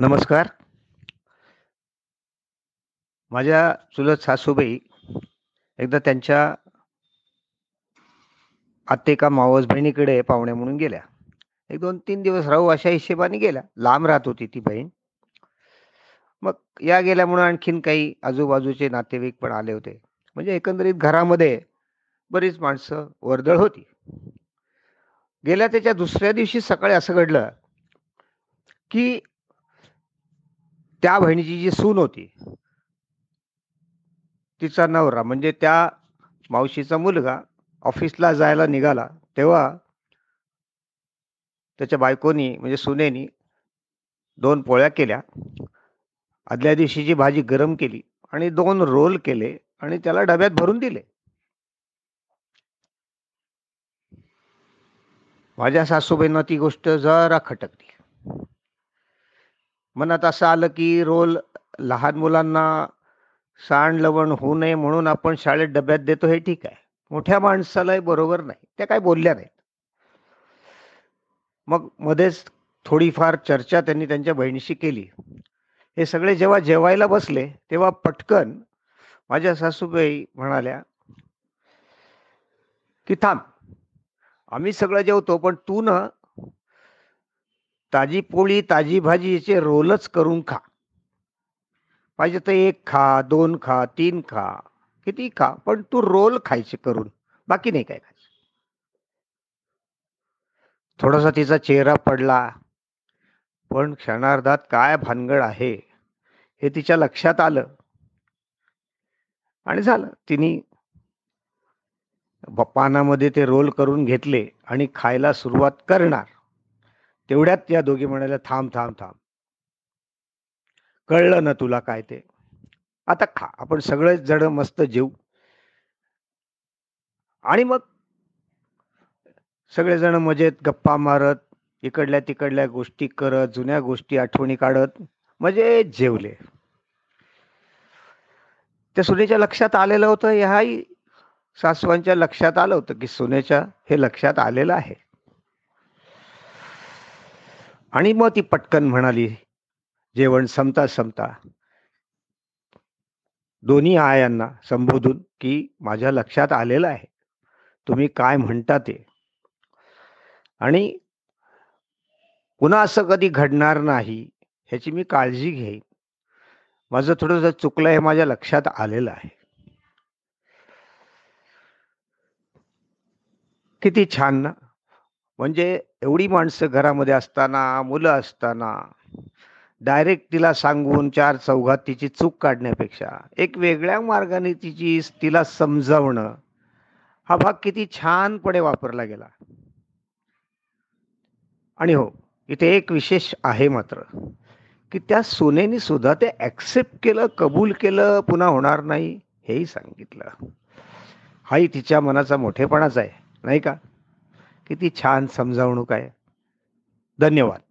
नमस्कार. माझ्या चुलत सासूबाई एकदा त्यांच्या आत्ते मावस बहिणीकडे पाहुणे म्हणून गेल्या. एक 2-3 दिवस राहू अशा हिशेबाने गेल्या. लांब राहत होती ती बहीण. मग या गेल्यामुळं आणखीन काही आजूबाजूचे नातेवाईक पण आले होते. म्हणजे एकंदरीत घरामध्ये बरीच माणसं वर्दळ होती. गेल्या त्याच्या दुसऱ्या दिवशी सकाळी असं घडलं, की त्या बहिणीची जी सून होती तिचा नवरा म्हणजे त्या मावशीचा मुलगा ऑफिसला जायला निघाला, तेव्हा त्याच्या बायकोनी म्हणजे सुनेनी दोन पोळ्या केल्या. आदल्या दिवशीची भाजी गरम केली आणि दोन रोल केले आणि त्याला डब्यात भरून दिले. माझ्या सासूबाईंना ती गोष्ट जरा खटकली. मनात असं आलं, की रोल लहान मुलांना सांड-लवण होऊ नये म्हणून आपण शाळेत डब्यात देतो हे ठीक आहे. मोठ्या माणसालाही बरोबर नाही. त्या काय बोलल्या नाहीत. मग मध्येच थोडीफार चर्चा त्यांनी त्यांच्या बहिणीशी केली. हे सगळे जेव्हा जेवायला बसले, तेव्हा पटकन माझ्या सासूबाई म्हणाल्या, की "थांब, आम्ही सगळं जेवतो, पण तू ना ताजी पोळी, ताजी भाजी याचे रोलच करून खा. पाहिजे तर एक खा, दोन खा, तीन खा, किती खा, पण तू रोल खायचे करून, बाकी नाही काय खायचं." थोडासा तिचा चेहरा पडला. पण क्षणार्धात काय भानगड आहे, हे तिच्या लक्षात आलं. आणि झालं. तिने पानामध्ये ते रोल करून घेतले आणि खायला सुरुवात करणार. तेवढ्यात त्या दोघी म्हणाल्या, "थांब, थांब, थांब. कळलं ना तुला काय ते. आता खा. आपण सगळेच जण मस्त जेवू." आणि मग सगळेजण मजेत गप्पा मारत, इकडल्या-तिकडल्या गोष्टी करत, जुन्या गोष्टी आठवणी काढत मजेत जेवले. त्या सुनेच्या लक्षात आलेलं होतं, ह्याही सासवांच्या लक्षात आलं होतं, की सुनेच्या हे लक्षात आलेलं आहे. आणि मग ती पटकन म्हणाली, जेवण संपता-संपता दोन्ही आयांना संबोधून, की "माझ्या लक्षात आलेलं आहे. तुम्ही काय म्हणता ते. आणि पुन्हा असं कधी घडणार नाही, ह्याची मी काळजी घेईन. माझं थोडंसं चुकलं हे माझ्या लक्षात आलेलं आहे." किती छान ना? म्हणजे एवढी माणसं घरामध्ये असताना, मुलं असताना, डायरेक्ट तिला सांगून चार चौघात तिची चूक काढण्यापेक्षा, एक वेगळ्या मार्गाने तिची तिला समजावणं, हा भाग किती छानपणे वापरला गेला. आणि हो, इथे एक विशेष आहे मात्र, की त्या सुनेनी सुद्धा ते ॲक्सेप्ट केलं, कबूल केलं, पुन्हा होणार नाही, हेही सांगितलं. हाही तिच्या मनाचा मोठेपणाच आहे, नाही का? किती छान समजावणूक आहे. धन्यवाद.